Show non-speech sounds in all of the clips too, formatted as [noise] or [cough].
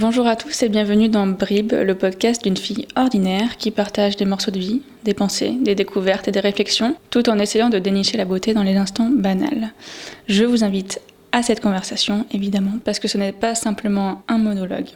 Bonjour à tous et bienvenue dans Brib, le podcast d'une fille ordinaire qui partage des morceaux de vie, des pensées, des découvertes et des réflexions, tout en essayant de dénicher la beauté dans les instants banals. Je vous invite à cette conversation, évidemment, parce que ce n'est pas simplement un monologue.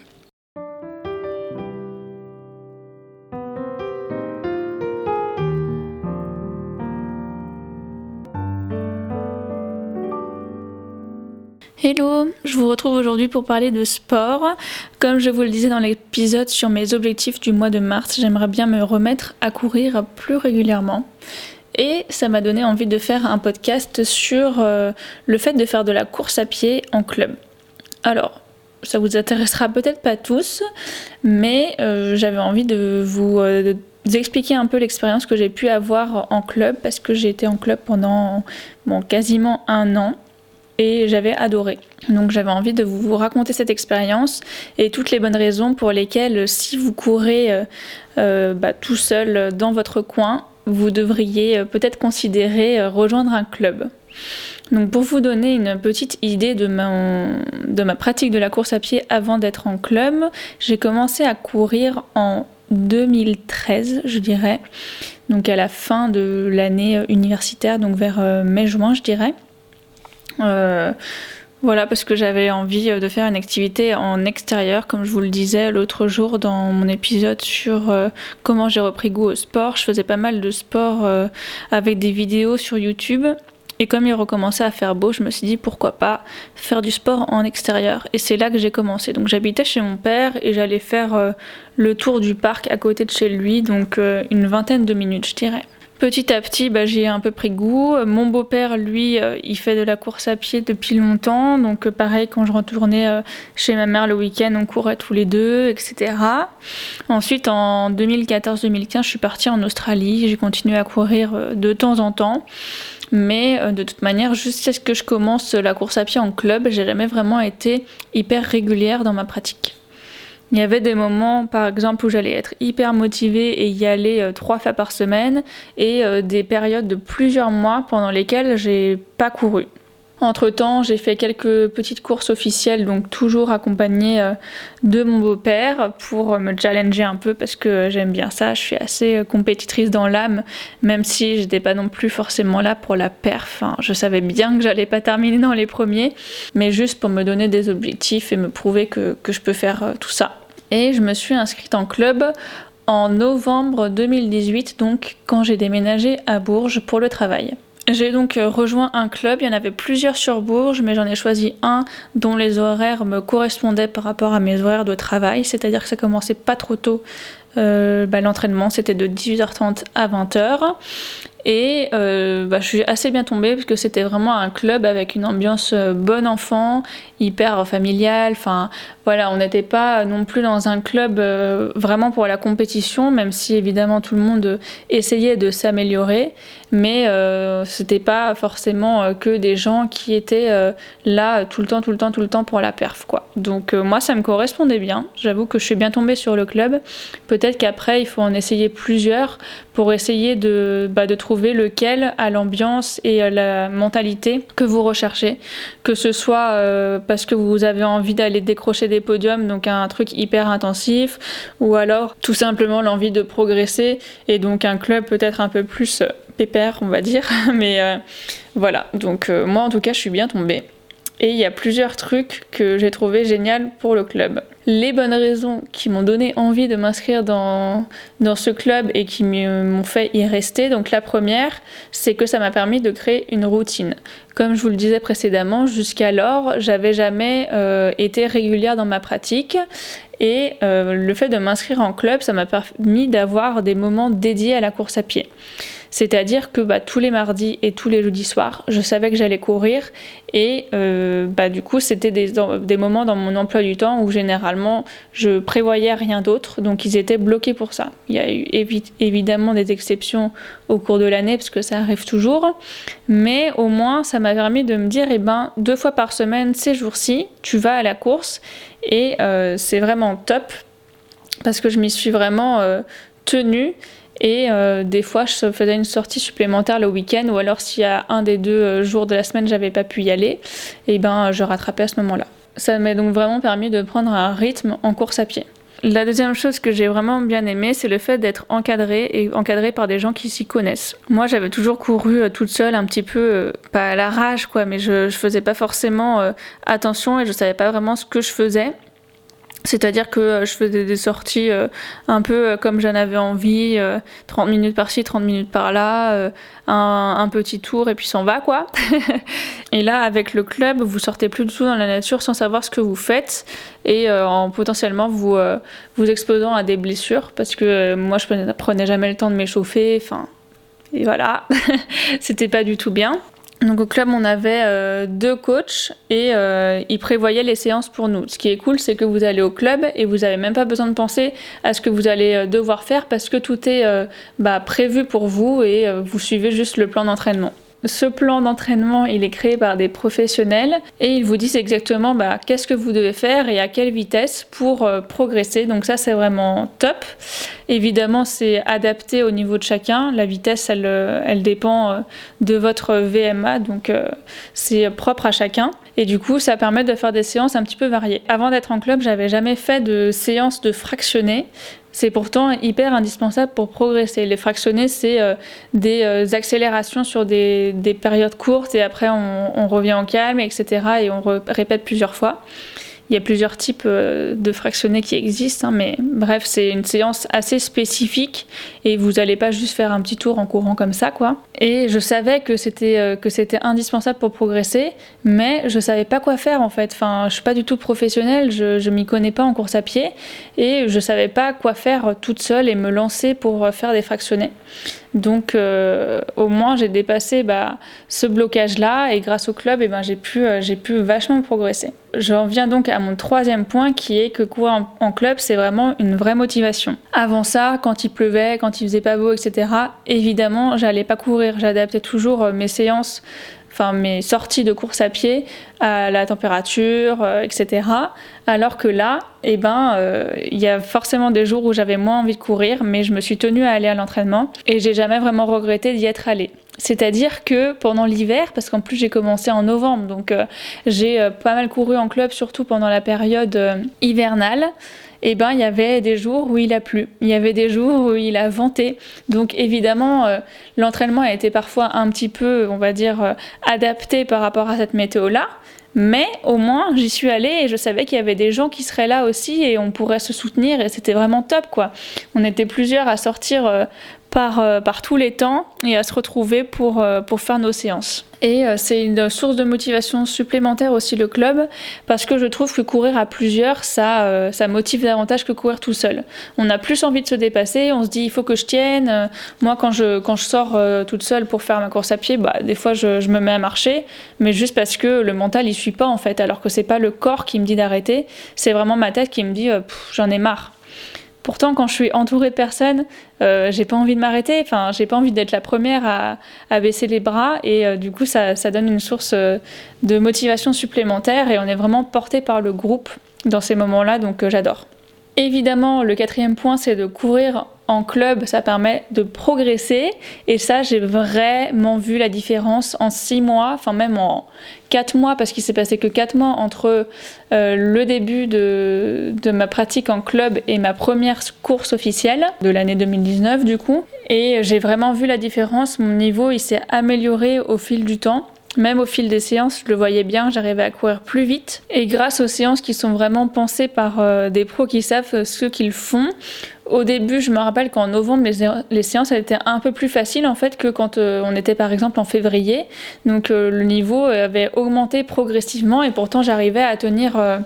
Hello, je vous retrouve aujourd'hui pour parler de sport. Comme je vous le disais dans l'épisode sur mes objectifs du mois de mars, j'aimerais bien me remettre à courir plus régulièrement. Et ça m'a donné envie de faire un podcast sur euh, le fait de faire de la course à pied en club. Alors, ça vous intéressera peut-être pas tous, mais euh, j'avais envie de vous euh, expliquer un peu l'expérience que j'ai pu avoir en club parce que j'ai été en club pendant bon, quasiment un an j'avais adoré. Donc j'avais envie de vous raconter cette expérience et toutes les bonnes raisons pour lesquelles si vous courez euh, euh, bah, tout seul dans votre coin, vous devriez euh, peut-être considérer rejoindre un club. Donc pour vous donner une petite idée de ma, de ma pratique de la course à pied avant d'être en club, j'ai commencé à courir en 2013, je dirais, donc à la fin de l'année universitaire, donc vers mai-juin, je dirais. Euh, voilà, parce que j'avais envie de faire une activité en extérieur, comme je vous le disais l'autre jour dans mon épisode sur euh, comment j'ai repris goût au sport. Je faisais pas mal de sport euh, avec des vidéos sur YouTube. Et comme il recommençait à faire beau, je me suis dit pourquoi pas faire du sport en extérieur. Et c'est là que j'ai commencé. Donc j'habitais chez mon père et j'allais faire le tour du parc à côté de chez lui, donc une vingtaine de minutes, je dirais. Petit à petit, bah, j'ai un peu pris goût. Mon beau-père, lui, euh, il fait de la course à pied depuis longtemps. Donc, euh, pareil, quand je retournais euh, chez ma mère le week-end, on courait tous les deux, etc. Ensuite, en 2014-2015, je suis partie en Australie. J'ai continué à courir de temps en temps. Mais de toute manière, jusqu'à ce que je commence la course à pied en club, j'ai jamais vraiment été hyper régulière dans ma pratique. Il y avait des moments, par exemple, où j'allais être hyper motivée et y aller euh, trois fois par semaine, et euh, des périodes de plusieurs mois pendant lesquelles j'ai pas couru. Entre-temps, j'ai fait quelques petites courses officielles, donc toujours accompagnée euh, de mon beau-père pour me challenger un peu parce que j'aime bien ça. Je suis assez compétitrice dans l'âme, même si j'étais pas non plus forcément là pour la perf. je savais bien que j'allais pas terminer dans les premiers, mais juste pour me donner des objectifs et me prouver que, que je peux faire tout ça et je me suis inscrite en club en novembre 2018, donc quand j'ai déménagé à Bourges pour le travail. J'ai donc rejoint un club, il y en avait plusieurs sur Bourges, mais j'en ai choisi un dont les horaires me correspondaient par rapport à mes horaires de travail, c'est-à-dire que ça commençait pas trop tôt. Euh, bah, l'entraînement c'était de 18h30 à 20h et euh, bah, je suis assez bien tombée parce que c'était vraiment un club avec une ambiance euh, bon enfant, hyper familiale. Enfin, voilà, on n'était pas non plus dans un club euh, vraiment pour la compétition, même si évidemment tout le monde essayait de s'améliorer. Mais euh, c'était pas forcément que des gens qui étaient là tout le temps, tout le temps, tout le temps pour la perf, quoi. Donc moi, ça me correspondait bien. J'avoue que je suis bien tombée sur le club. Peut-être qu'après, il faut en essayer plusieurs pour essayer de, bah, de trouver lequel a l'ambiance et la mentalité que vous recherchez. Que ce soit euh, parce que vous avez envie d'aller décrocher des podiums, donc un truc hyper intensif, ou alors tout simplement l'envie de progresser et donc un club peut-être un peu plus euh, pépère, on va dire. [laughs] Mais euh, voilà, donc moi en tout cas je suis bien tombée. Et il y a plusieurs trucs que j'ai trouvé génial pour le club. Les bonnes raisons qui m'ont donné envie de m'inscrire dans, dans ce club et qui m'ont fait y rester, donc la première, c'est que ça m'a permis de créer une routine. Comme je vous le disais précédemment, jusqu'alors, j'avais jamais euh, été régulière dans ma pratique et euh, le fait de m'inscrire en club, ça m'a permis d'avoir des moments dédiés à la course à pied. C'est-à-dire que bah, tous les mardis et tous les jeudis soirs, je savais que j'allais courir et euh, bah, du coup, c'était des, moments dans mon emploi du temps où généralement je prévoyais rien d'autre, donc ils étaient bloqués pour ça. Il y a eu évidemment des exceptions au cours de l'année parce que ça arrive toujours, mais au moins ça m'a permis de me dire, eh ben, deux fois par semaine, ces jours-ci, tu vas à la course. Et euh, c'est vraiment top parce que je m'y suis vraiment euh, tenue et euh, des fois, je faisais une sortie supplémentaire le week-end, ou alors s'il y a un des deux euh, jours de la semaine, j'avais pas pu y aller, et ben je rattrapais à ce moment-là. Ça m'a donc vraiment permis de prendre un rythme en course à pied. La deuxième chose que j'ai vraiment bien aimé, c'est le fait d'être encadré et encadré par des gens qui s'y connaissent. Moi, j'avais toujours couru euh, toute seule, un petit peu, pas à la rage, quoi, mais je, je faisais pas forcément attention et je savais pas vraiment ce que je faisais. C'est-à-dire que euh, je faisais des sorties euh, un peu euh, comme j'en avais envie, 30 minutes par-ci, 30 minutes par-là, un, petit tour et puis s'en va quoi. [laughs] et là, avec le club, vous sortez plus du tout dans la nature sans savoir ce que vous faites et en potentiellement vous, vous exposant à des blessures parce que moi je prenais jamais le temps de m'échauffer, enfin. Et voilà, [laughs] c'était pas du tout bien. Donc au club, on avait euh, deux coachs et euh, ils prévoyaient les séances pour nous. Ce qui est cool, c'est que vous allez au club et vous n'avez même pas besoin de penser à ce que vous allez euh, devoir faire parce que tout est bah, prévu pour vous et vous suivez juste le plan d'entraînement. Ce plan d'entraînement, il est créé par des professionnels et ils vous disent exactement bah, qu'est-ce que vous devez faire et à quelle vitesse pour euh, progresser. Donc ça, c'est vraiment top. Évidemment, c'est adapté au niveau de chacun. La vitesse, elle, euh, elle dépend euh, de votre VMA, donc c'est propre à chacun. Et du coup, ça permet de faire des séances un petit peu variées. Avant d'être en club, j'avais jamais fait de séance de fractionnés. C'est pourtant hyper indispensable pour progresser. Les fractionnés, c'est euh, des euh, accélérations sur des, périodes courtes et après on, on, revient en calme, etc. Et on répète plusieurs fois. Il y a plusieurs types euh, de fractionnés qui existent, hein, mais bref, c'est une séance assez spécifique et vous n'allez pas juste faire un petit tour en courant comme ça, quoi. Et je savais que c'était euh, que c'était indispensable pour progresser, mais je savais pas quoi faire en fait. Enfin, je suis pas du tout professionnelle, je, je m'y connais pas en course à pied et je savais pas quoi faire toute seule et me lancer pour faire des fractionnés. Donc euh, au moins j'ai dépassé bah, ce blocage-là et grâce au club, eh ben, j'ai pu, euh, j'ai pu vachement progresser. J'en viens donc à mon troisième point qui est que courir en, club, c'est vraiment une vraie motivation. Avant ça, quand il pleuvait, quand il faisait pas beau, etc., évidemment, j'allais pas courir. J'adaptais toujours euh, mes séances enfin mes sorties de course à pied à la température, etc. Alors que là, eh ben, euh, il y a forcément des jours où j'avais moins envie de courir, mais je me suis tenue à aller à l'entraînement et j'ai jamais vraiment regretté d'y être allée. C'est-à-dire que pendant l'hiver, parce qu'en plus j'ai commencé en novembre, donc euh, j'ai euh, pas mal couru en club, surtout pendant la période hivernale. Et eh ben il y avait des jours où il a plu, il y avait des jours où il a venté. Donc évidemment, l'entraînement a été parfois un petit peu, on va dire, adapté par rapport à cette météo-là. Mais au moins, j'y suis allée et je savais qu'il y avait des gens qui seraient là aussi et on pourrait se soutenir et c'était vraiment top quoi. On était plusieurs à sortir euh, par, euh, par tous les temps et à se retrouver pour, euh, pour faire nos séances. Et euh, c'est une source de motivation supplémentaire aussi le club, parce que je trouve que courir à plusieurs, ça, ça motive davantage que courir tout seul. On a plus envie de se dépasser, on se dit il faut que je tienne. Moi, quand je, quand je sors toute seule pour faire ma course à pied, bah, des fois je, je, me mets à marcher, mais juste parce que le mental il suit pas en fait, alors que c'est pas le corps qui me dit d'arrêter, c'est vraiment ma tête qui me dit j'en ai marre. Pourtant, quand je suis entourée de personnes, euh, j'ai pas envie de m'arrêter. Enfin, j'ai pas envie d'être la première à, baisser les bras. Et euh, du coup, ça, donne une source euh, de motivation supplémentaire. Et on est vraiment porté par le groupe dans ces moments-là. Donc, j'adore. Évidemment, le quatrième point, c'est de courir en club, ça permet de progresser. Et ça, j'ai vraiment vu la différence en six mois, enfin même en quatre mois, parce qu'il s'est passé que quatre mois entre euh, le début de, ma pratique en club et ma première course officielle de l'année 2019 du coup. Et j'ai vraiment vu la différence. Mon niveau, il s'est amélioré au fil du temps. Même au fil des séances, je le voyais bien, j'arrivais à courir plus vite. Et grâce aux séances qui sont vraiment pensées par euh, des pros qui savent ce qu'ils font, au début, je me rappelle qu'en novembre, les, séances étaient un peu plus faciles en fait que quand euh, on était par exemple en février. Donc euh, le niveau avait augmenté progressivement et pourtant j'arrivais à tenir euh,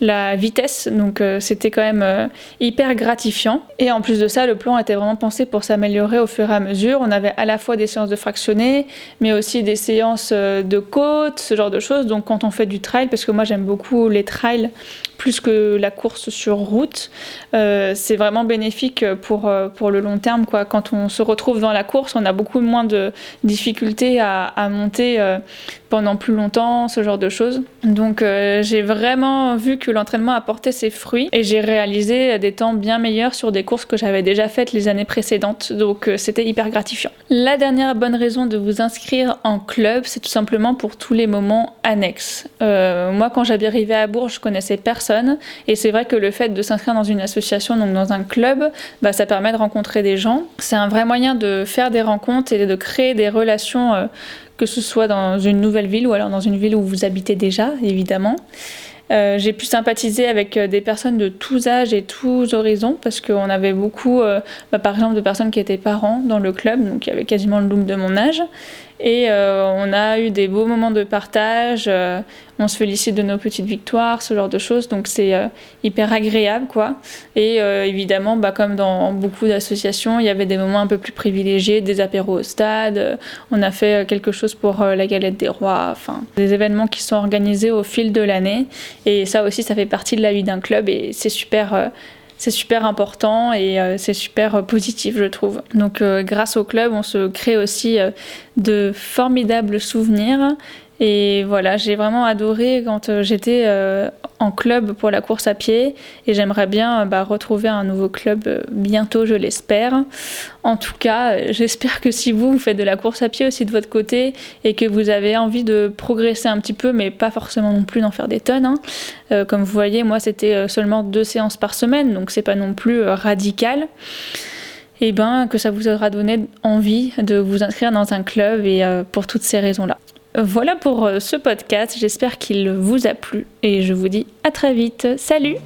la vitesse. Donc c'était quand même hyper gratifiant. Et en plus de ça, le plan était vraiment pensé pour s'améliorer au fur et à mesure. On avait à la fois des séances de fractionnés, mais aussi des séances de côte, ce genre de choses. Donc quand on fait du trail, parce que moi j'aime beaucoup les trails plus que la course sur route. Euh, c'est vraiment bénéfique pour, pour le long terme. Quoi. Quand on se retrouve dans la course, on a beaucoup moins de difficultés à, à monter pendant plus longtemps, ce genre de choses. Donc j'ai vraiment vu que l'entraînement apportait ses fruits et j'ai réalisé des temps bien meilleurs sur des courses que j'avais déjà faites les années précédentes. Donc c'était hyper gratifiant. La dernière bonne raison de vous inscrire en club, c'est tout simplement pour tous les moments annexes. Euh, moi, quand j'arrivais à Bourges, je connaissais personne, et c'est vrai que le fait de s'inscrire dans une association, donc dans un club, bah, ça permet de rencontrer des gens. C'est un vrai moyen de faire des rencontres et de créer des relations, euh, que ce soit dans une nouvelle ville ou alors dans une ville où vous habitez déjà, évidemment. Euh, j'ai pu sympathiser avec des personnes de tous âges et tous horizons parce qu'on avait beaucoup, bah, par exemple, de personnes qui étaient parents dans le club, donc il y avait quasiment le double de mon âge. Et euh, on a eu des beaux moments de partage, euh, on se félicite de nos petites victoires, ce genre de choses, donc c'est euh, hyper agréable quoi. Et évidemment, bah, comme dans beaucoup d'associations, il y avait des moments un peu plus privilégiés, des apéros au stade, on a fait quelque chose pour la galette des rois, enfin des événements qui sont organisés au fil de l'année. Et ça aussi, ça fait partie de la vie d'un club et c'est super c'est super important et euh, c'est super euh, positif, je trouve. Donc, euh, grâce au club, on se crée aussi de formidables souvenirs et voilà, j'ai vraiment adoré quand euh, j'étais euh, en club pour la course à pied et j'aimerais bien euh, bah, retrouver un nouveau club bientôt, je l'espère. En tout cas, j'espère que si vous, vous faites de la course à pied aussi de votre côté et que vous avez envie de progresser un petit peu, mais pas forcément non plus d'en faire des tonnes. Hein. comme vous voyez, moi c'était seulement deux séances par semaine, donc c'est pas non plus radical et eh ben que ça vous aura donné envie de vous inscrire dans un club et pour toutes ces raisons-là. Voilà pour euh, ce podcast, j'espère qu'il vous a plu et je vous dis à très vite. Salut